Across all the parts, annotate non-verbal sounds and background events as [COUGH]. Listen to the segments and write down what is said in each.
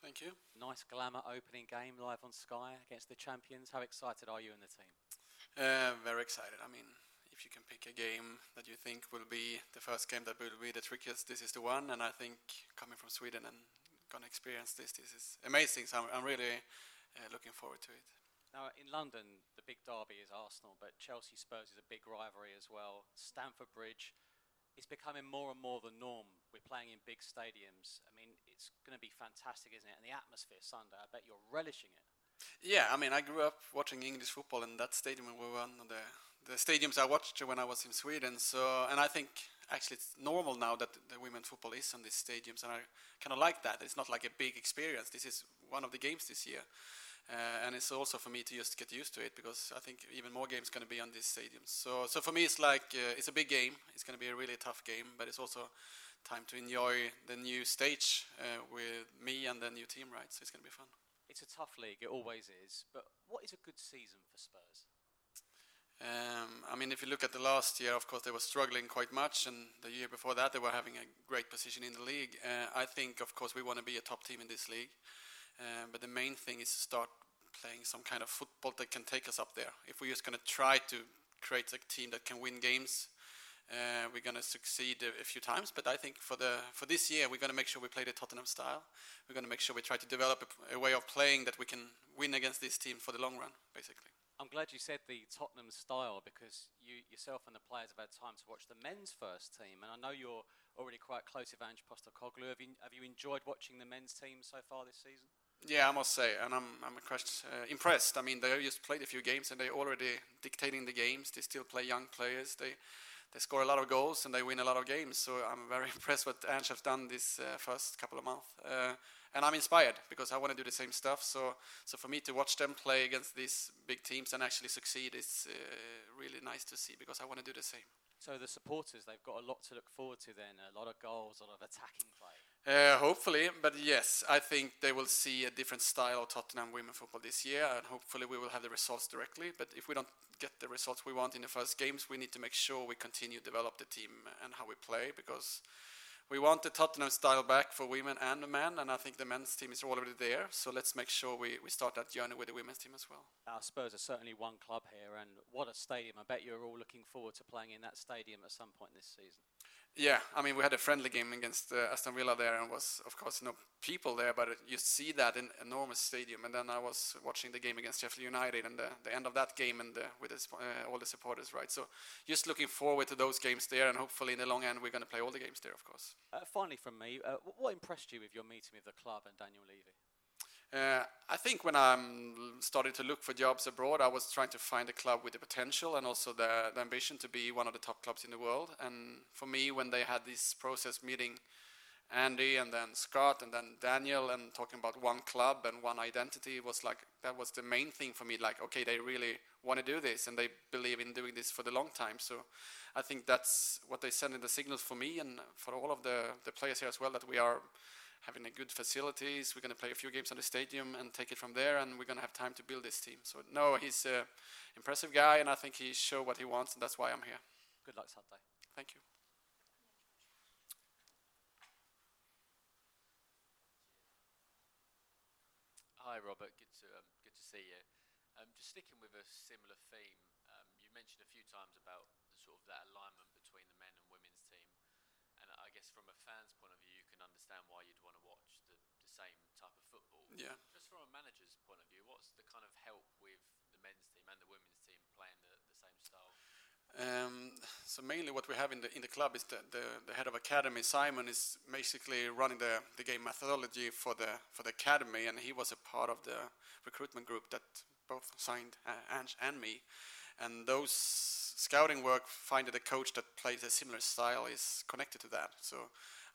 Thank you. Nice glamour opening game live on Sky against the champions. How excited are you and the team? Uh, very excited. I mean, if you can pick a game that you think will be the first game that will be the trickiest, this is the one. And I think coming from Sweden and gonna experience this, this is amazing. So I'm, I'm really uh, looking forward to it. Now, in London, the big derby is Arsenal, but Chelsea Spurs is a big rivalry as well. Stamford Bridge is becoming more and more the norm. We're playing in big stadiums. I mean, it's going to be fantastic, isn't it? And the atmosphere Sunday, I bet you're relishing it. Yeah, I mean, I grew up watching English football, and that stadium was one of the the stadiums I watched when I was in Sweden. So, and I think actually it's normal now that the women's football is on these stadiums, and I kind of like that. It's not like a big experience. This is one of the games this year. Uh, and it's also for me to just get used to it because I think even more games going to be on these stadiums. So, so for me, it's like uh, it's a big game. It's going to be a really tough game, but it's also time to enjoy the new stage uh, with me and the new team, right? So it's going to be fun. It's a tough league, it always is. But what is a good season for Spurs? Um, I mean, if you look at the last year, of course, they were struggling quite much, and the year before that, they were having a great position in the league. Uh, I think, of course, we want to be a top team in this league, uh, but the main thing is to start playing some kind of football that can take us up there. If we're just going to try to create a team that can win games, uh, we're going to succeed a, a, few times. But I think for the for this year, we're going to make sure we play the Tottenham style. We're going to make sure we try to develop a, a way of playing that we can win against this team for the long run, basically. I'm glad you said the Tottenham style because you yourself and the players have had time to watch the men's first team, and I know you're already quite close with Ange Postecoglou. Have you, have you enjoyed watching the men's team so far this season? Yeah, I must say, and I'm I'm uh, impressed. I mean, they just played a few games and they're already dictating the games. They still play young players. They they score a lot of goals and they win a lot of games. So I'm very [LAUGHS] impressed what Ange has done this uh, first couple of months. Uh, and I'm inspired because I want to do the same stuff. So, so for me to watch them play against these big teams and actually succeed is uh, really nice to see because I want to do the same. So the supporters, they've got a lot to look forward to then, a lot of goals, a lot of attacking play. Uh, hopefully, but yes, I think they will see a different style of Tottenham women football this year, and hopefully we will have the results directly. But if we don't get the results we want in the first games, we need to make sure we continue to develop the team and how we play because we want the Tottenham style back for women and men, and I think the men's team is already there. So let's make sure we, we start that journey with the women's team as well. Our Spurs are certainly one club here, and what a stadium. I bet you're all looking forward to playing in that stadium at some point this season. Yeah, I mean, we had a friendly game against uh, Aston Villa there, and was of course no people there, but you see that in enormous stadium. And then I was watching the game against Sheffield United, and the, the end of that game, and the, with uh, all the supporters, right? So just looking forward to those games there, and hopefully in the long end we're going to play all the games there, of course. Uh, finally, from me, uh, what impressed you with your meeting with the club and Daniel Levy? Uh, I think when I started to look for jobs abroad, I was trying to find a club with the potential and also the, the, ambition to be one of the top clubs in the world. And for me, when they had this process meeting Andy and then Scott and then Daniel and talking about one club and one identity was like that was the main thing for me like okay they really want to do this and they believe in doing this for the long time so I think that's what they send in the signals for me and for all of the the players here as well that we are having a good facilities we're going to play a few games on the stadium and take it from there and we're going to have time to build this team so no he's a impressive guy and I think he showed what he wants and that's why I'm here Good luck Saturday. thank you Hi, Robert. Good to um, good to see you. Um, just sticking with a similar theme, um, you mentioned a few times about the sort of that alignment between the men and women's team, and I guess from a fan's point of view, you can understand why you'd want to watch the, the same type of football. Yeah. Just from a manager's point of view, what's the kind of help with the men's team and the women's team playing the, the same style? Um, so mainly what we have in the in the club is the, the, the head of academy Simon is basically running the, the game methodology for the for the academy and he was a part of the recruitment group that both signed uh, Ange and me and those scouting work finding a coach that plays a similar style is connected to that. So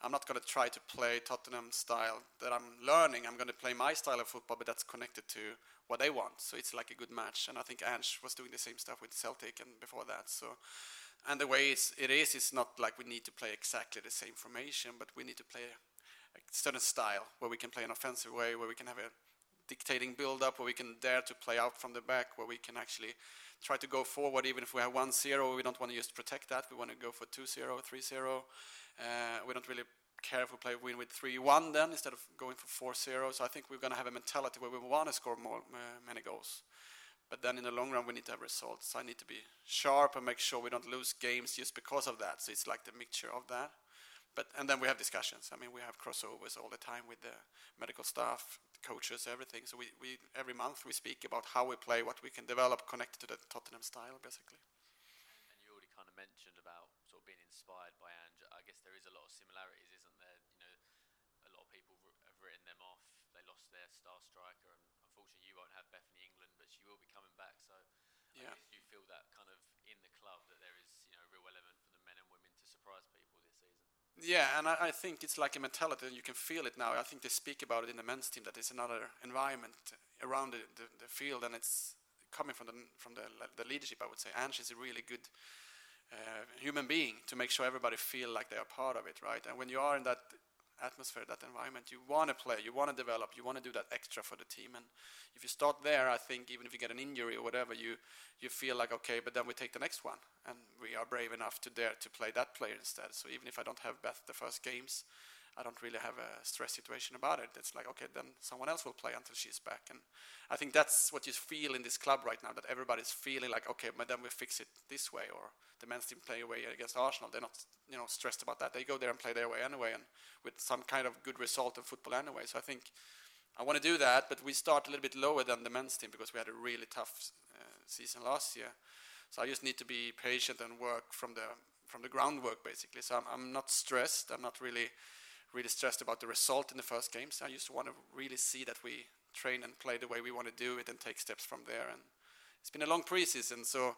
I'm not going to try to play Tottenham style that I'm learning. I'm going to play my style of football but that's connected to what they want. So it's like a good match. And I think Ange was doing the same stuff with Celtic and before that. So and the way it's, it is, it's not like we need to play exactly the same formation, but we need to play a certain style where we can play an offensive way, where we can have a dictating build-up, where we can dare to play out from the back, where we can actually try to go forward, even if we have 1-0, we don't want to just protect that. We want to go for 2-0, 3-0. Uh, we don't really care if we play win with 3-1 then instead of going for 4-0. So I think we're going to have a mentality where we want to score more, uh, many goals. But then in the long run, we need to have results. I need to be sharp and make sure we don't lose games just because of that. So it's like the mixture of that. But and then we have discussions. I mean, we have crossovers all the time with the medical staff, the coaches, everything. So we, we every month we speak about how we play, what we can develop connected to the Tottenham style, basically. And you already kind of mentioned about sort of being inspired by Ange. I guess there is a lot of similarities, isn't there? You know, a lot of people have written them off. They lost their star striker, and unfortunately, you won't have Bethany England, but she will be coming back. So, Yeah. I guess you feel that kind of in the club that there is, you know, a real element for the men and women to surprise people. Yeah, and I, I think it's like a mentality, and you can feel it now. I think they speak about it in the men's team that it's another environment around the, the, the field, and it's coming from the from the, the leadership. I would say Ange is a really good uh, human being to make sure everybody feel like they are part of it, right? And when you are in that atmosphere, that environment, you want to play, you want to develop, you want to do that extra for the team. And if you start there, I think even if you get an injury or whatever, you you feel like okay, but then we take the next one, and we are brave enough to dare to play that player instead. So even if I don't have Beth the first games, I don't really have a stress situation about it. It's like okay, then someone else will play until she's back, and I think that's what you feel in this club right now. That everybody's feeling like okay, but then we fix it this way, or the men's team play away against Arsenal. They're not you know stressed about that. They go there and play their way anyway, and with some kind of good result in football anyway. So I think I want to do that, but we start a little bit lower than the men's team because we had a really tough uh, season last year. So I just need to be patient and work from the from the groundwork basically. So I'm, I'm not stressed. I'm not really really stressed about the result in the first games. I just want to really see that we train and play the way we want to do it and take steps from there. And it's been a long preseason, so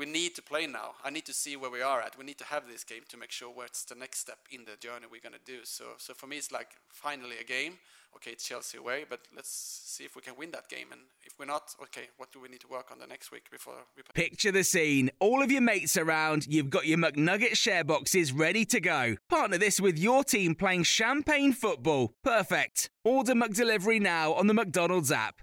we need to play now. I need to see where we are at. We need to have this game to make sure what's the next step in the journey we're going to do. So, so for me, it's like finally a game. Okay, it's Chelsea away, but let's see if we can win that game. And if we're not, okay, what do we need to work on the next week before we play? Picture the scene. All of your mates around, you've got your McNugget share boxes ready to go. Partner this with your team playing champagne football. Perfect. Order McDelivery now on the McDonald's app.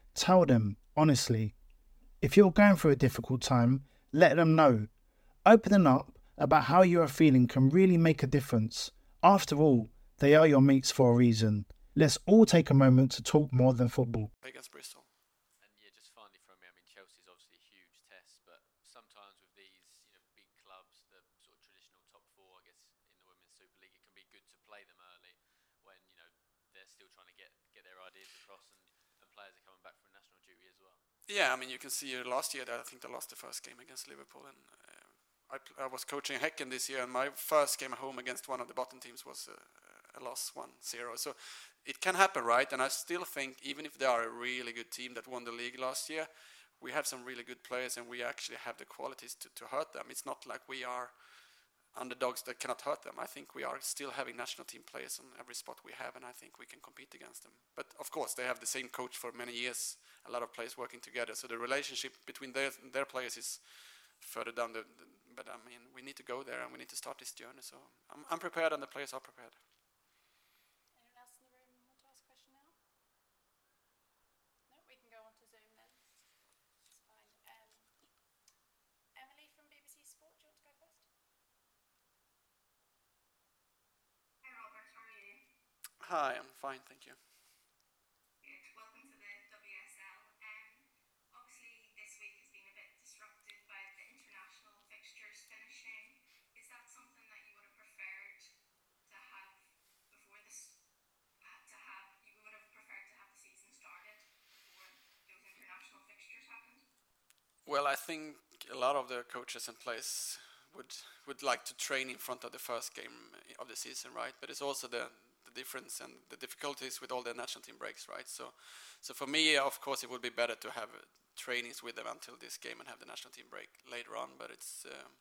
tell them honestly. If you're going through a difficult time, let them know. Opening up about how you are feeling can really make a difference. After all, they are your mates for a reason. Let's all take a moment to talk more than football. Against Bristol. And yeah, just finally from me, I mean, Chelsea's obviously a huge test, but sometimes with these, you know, big clubs, the sort of traditional top four, I guess, in the Women's Super League, it can be good to play them early Yeah, I mean, you can see last year that I think they lost the first game against Liverpool, and uh, I, I, was coaching Häcken this year, and my first game at home against one of the bottom teams was uh, a loss 1-0. So it can happen, right? And I still think, even if they are a really good team that won the league last year, we have some really good players, and we actually have the qualities to, to hurt them. It's not like we are underdogs that cannot hurt them. I think we are still having national team players on every spot we have, and I think we can compete against them. But of course, they have the same coach for many years, a lot of players working together. So the relationship between their their players is further down the. the but I mean, we need to go there and we need to start this journey. So I'm, I'm prepared, and the players are prepared. Hi, I'm fine, thank you. Good. Welcome to the WSL. Um, obviously, this week has been a bit disrupted by the international fixtures finishing. Is that something that you would have preferred to have before this? To have you would have preferred to have the season started before those international fixtures happened? Well, I think a lot of the coaches in place would would like to train in front of the first game of the season, right? But it's also the the difference and the difficulties with all the national team breaks, right? So, so for me, of course, it would be better to have uh, trainings with them until this game and have the national team break later on. But it's um,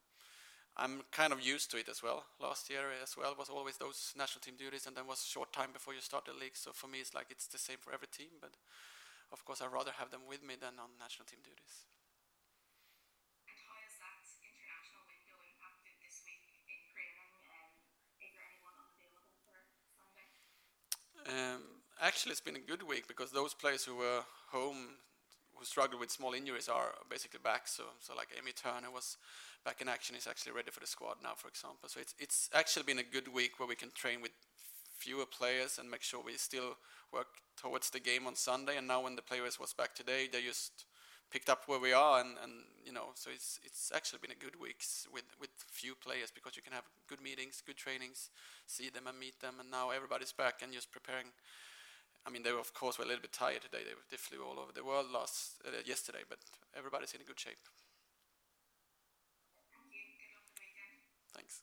I'm kind of used to it as well. Last year as well was always those national team duties, and then was short time before you start the league. So for me, it's like it's the same for every team. But of course, I'd rather have them with me than on national team duties. Um, actually, it's been a good week because those players who were home, who struggled with small injuries, are basically back. So, so like Amy Turner was back in action, is actually ready for the squad now, for example. So it's it's actually been a good week where we can train with fewer players and make sure we still work towards the game on Sunday. And now when the players was back today, they just picked up where we are, and, and you know, so it's it's actually been a good week with with few players because you can have good meetings, good trainings, see them and meet them, and now everybody's back and just preparing. I mean, they were, of course were a little bit tired today. They, they flew all over the world last uh, yesterday, but everybody's in a good shape. Thanks.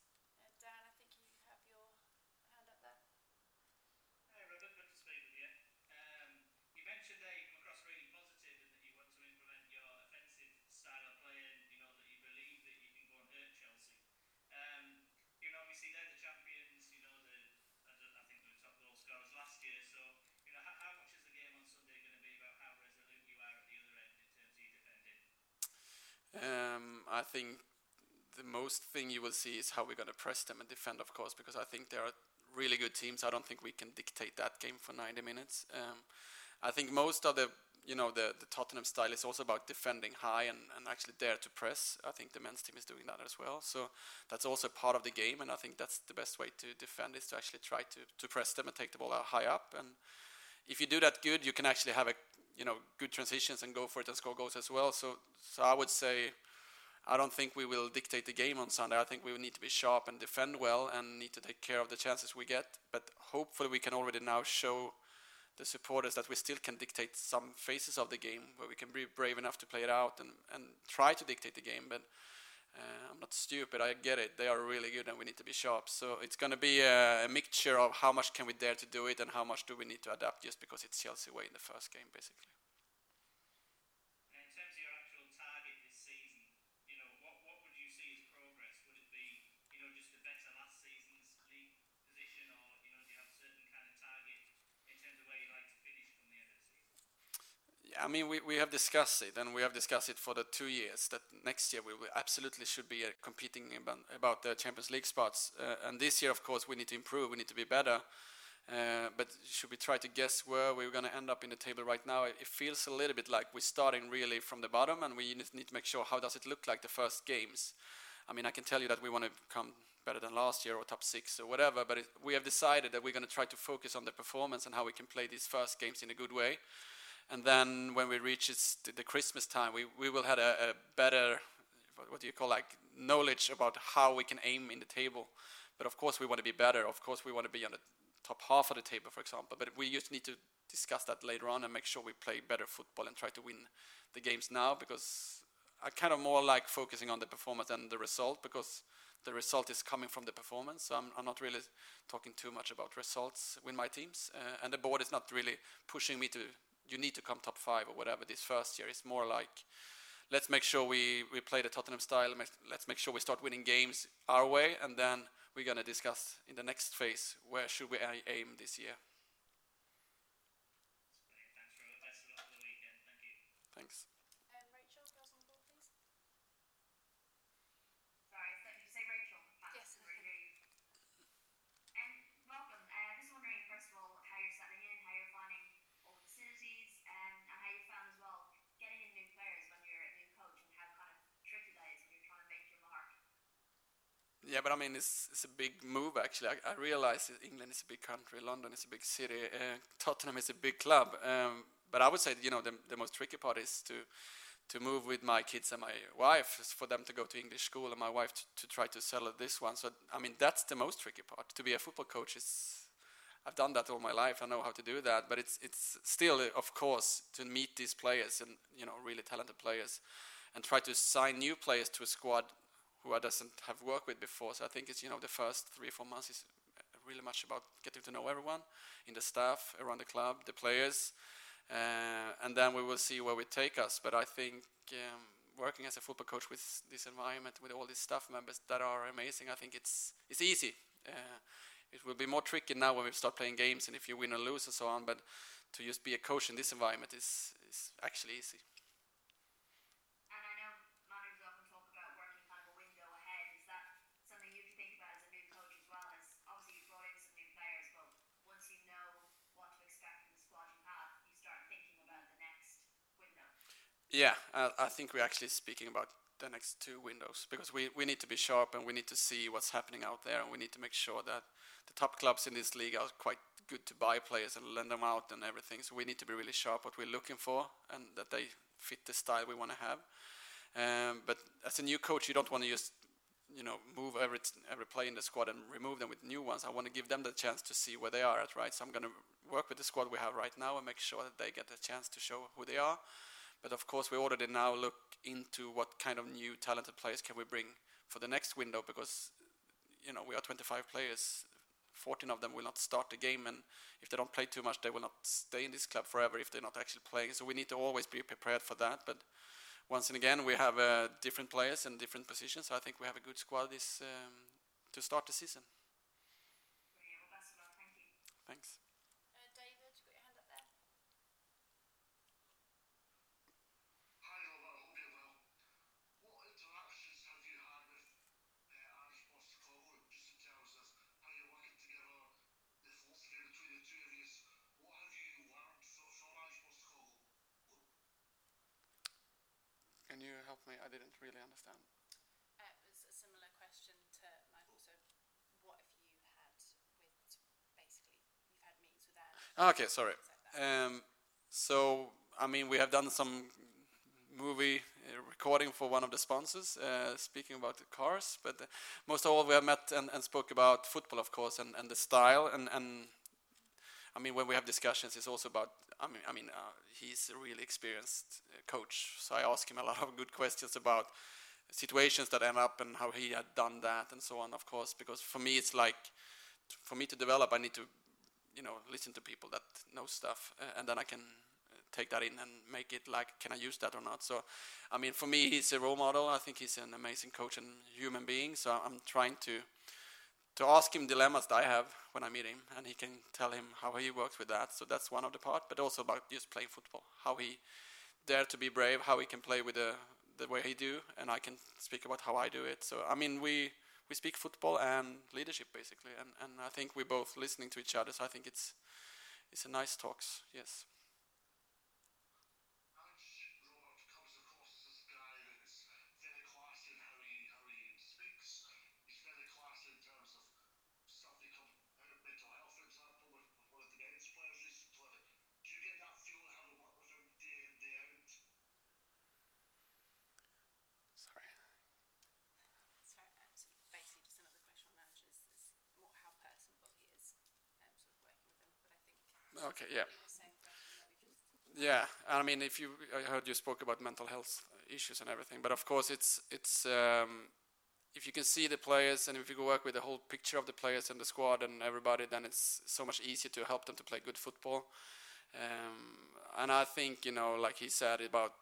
Um, I think the most thing you will see is how we're going to press them and defend, of course, because I think they are really good teams. I don't think we can dictate that game for 90 minutes. Um, I think most of the you know the, the Tottenham style is also about defending high and, and actually dare to press. I think the men's team is doing that as well. So that's also part of the game, and I think that's the best way to defend is to actually try to, to press them and take the ball out high up. And if you do that good, you can actually have a you know good transitions and go for it and score goals as well. So so I would say I don't think we will dictate the game on Sunday. I think we need to be sharp and defend well and need to take care of the chances we get. But hopefully we can already now show the supporters that we still can dictate some phases of the game where we can be brave enough to play it out and, and try to dictate the game. But uh, I'm not stupid. I get it. They are really good, and we need to be sharp. So it's going to be a, a, mixture of how much can we dare to do it, and how much do we need to adapt, just because it's Chelsea way in the first game, basically. I mean, we, we have discussed it, and we have discussed it for the two years. That next year we absolutely should be uh, competing about, the Champions League spots. Uh, and this year, of course, we need to improve. We need to be better. Uh, but should we try to guess where we're going to end up in the table right now? It feels a little bit like we're starting really from the bottom, and we need to make sure how does it look like the first games. I mean, I can tell you that we want to come better than last year or top six or whatever, but it, we have decided that we're going to try to focus on the performance and how we can play these first games in a good way and then when we reach the Christmas time, we, we will have a, a better, what do you call like, knowledge about how we can aim in the table. But of course, we want to be better. Of course, we want to be on the top half of the table, for example. But we just need to discuss that later on and make sure we play better football and try to win the games now because I kind of more like focusing on the performance than the result because the result is coming from the performance. So I'm, I'm not really talking too much about results with my teams, uh, and the board is not really pushing me to you need to come top five or whatever this first year. It's more like let's make sure we, we play the Tottenham style. Let's make sure we start winning games our way, and then we're going to discuss in the next phase where should we aim this year. Thanks. Um, Rachel, girls on board, please. Sorry, so you say Rachel? Yes. Um, welcome. Uh, just wondering, first of all, how you're settling in, how you're finding all the facilities, um, and how you found as well getting in new players when you're a new coach, and how kind of tricky that is when you're trying to make your mark. Yeah, but I mean, it's, it's a big move actually. I, I realize England is a big country, London is a big city, uh, Tottenham is a big club. Um, but I would say, you know, the, the most tricky part is to to move with my kids and my wife for them to go to English school and my wife to, to try to sell this one. So I mean, that's the most tricky part. To be a football coach is. I've done that all my life. I know how to do that, but it's it's still, of course, to meet these players and you know really talented players, and try to sign new players to a squad who I doesn't have worked with before. So I think it's you know the first three four months is really much about getting to know everyone in the staff around the club, the players, uh, and then we will see where we take us. But I think um, working as a football coach with this environment, with all these staff members that are amazing, I think it's it's easy. Uh, it will be more tricky now when we start playing games and if you win or lose and so on. But to just be a coach in this environment is is actually easy. And I know managers often talk about working kind of a window ahead. Is that something you think about as a new coach as well? As obviously you brought in some new players, but once you know what to expect from the squad you have, you start thinking about the next window. Yeah, I, I think we're actually speaking about the next two windows because we, we need to be sharp and we need to see what's happening out there and we need to make sure that the top clubs in this league are quite good to buy players and lend them out and everything. So we need to be really sharp what we're looking for and that they fit the style we want to have. Um, but as a new coach, you don't want to just you know move every every player in the squad and remove them with new ones. I want to give them the chance to see where they are at, right? So I'm going to work with the squad we have right now and make sure that they get a chance to show who they are. But of course, we already now look into what kind of new talented players can we bring for the next window because you know we are 25 players. 14 of them will not start the game, and if they don't play too much, they will not stay in this club forever if they're not actually playing. So we need to always be prepared for that. But once and again, we have uh, different players and different positions. So I think we have a good squad this um, to start the season. Brilliant. Well, best of luck. Thank you. Thanks. Uh, David, got your hand up there. Hi, Robert. I hope you're well. What interactions have you had with uh, Irish Postecoglou, just in terms of how you're working together, the philosophy between the two of you? What have you learned from, from Irish Postecoglou? Can you help me? I didn't really understand. Uh, it was a similar question to Michael. So, what have you had with basically you've had meetings with Ange? Okay, sorry. Um, so, I mean, we have done some movie uh, recording for one of the sponsors, uh, speaking about the cars, but uh, most of all, we have met and, and spoke about football, of course, and, and the style. And, and I mean, when we have discussions, it's also about. I mean, I mean, uh, he's a really experienced uh, coach, so I ask him a lot of good questions about situations that end up and how he had done that and so on. Of course, because for me, it's like for me to develop, I need to you know listen to people that know stuff uh, and then i can uh, take that in and make it like can i use that or not? So i mean for me he's a role model. I think he's an amazing coach and human being. So i'm trying to to ask him dilemmas that i have when i meet him and he can tell him how he works with that. So that's one of the part but also about just playing football how he dare to be brave how he can play with the the way he do and i can speak about how i do it so i mean we we speak football and leadership basically, and, and I think we're both listening to each other. So I think it's it's a nice talks. Yes. Ange, Robert comes across as this guy that's very classy in how he, how he speaks. He's very classy in terms of stuff that come out of mental health, for example, with, with one of the men's players recently. Do you get that feeling having worked with him day in, day out? Sorry. Sorry, uh, so basically just another question on Ange is, is more how personable he is, um, sort of Okay, yeah. Yeah, I mean, if you, I heard you spoke about mental health issues and everything, but of course, it's it's um, if you can see the players and if you can work with the whole picture of the players and the squad and everybody, then it's so much easier to help them to play good football. Um, and I think you know, like he said about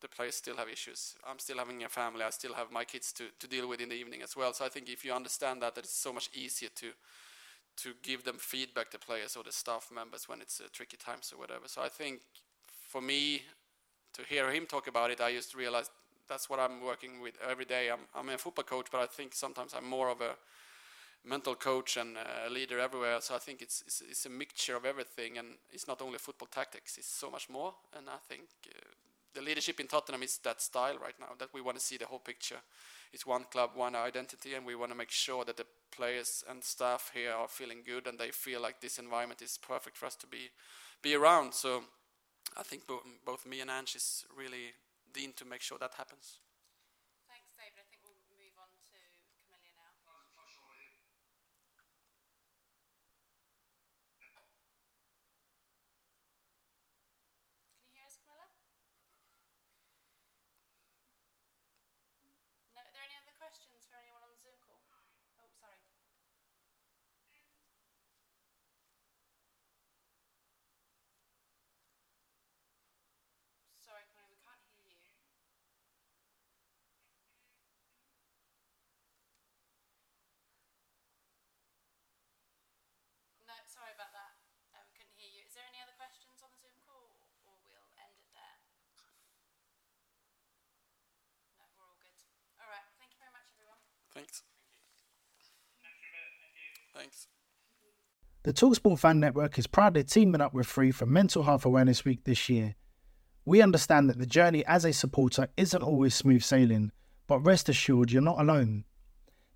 the players still have issues. I'm still having a family. I still have my kids to, to deal with in the evening as well. So I think if you understand that, that it's so much easier to to give them feedback to players or the staff members when it's tricky times or whatever. So I think for me to hear him talk about it, I just realized that's what I'm working with every day. I'm, I'm a football coach, but I think sometimes I'm more of a mental coach and a leader everywhere. So I think it's, it's, it's a mixture of everything, and it's not only football tactics. It's so much more. And I think uh, the leadership in Tottenham is that style right now. That we want to see the whole picture. It's one club, one identity, and we want to make sure that the players and staff here are feeling good and they feel like this environment is perfect for us to be be around. So I think bo- both me and Ange is really dean to make sure that happens. Thanks, David. I think we'll move on to Camilla now. Can you hear us, Camilla? No. Are there any other questions for anyone on the Zoom call? Oh, sorry. Sorry, Camilla, we can't hear you. No, sorry about that. Uh, we couldn't hear you. Is there any other questions on the Zoom call, or we'll end it there? No, we're all good. All right. Thank you very much, everyone. Thanks. Thanks. The Talksport Fan Network is proudly teaming up with Free for Mental Health Awareness Week this year. We understand that the journey as a supporter isn't always smooth sailing, but rest assured you're not alone.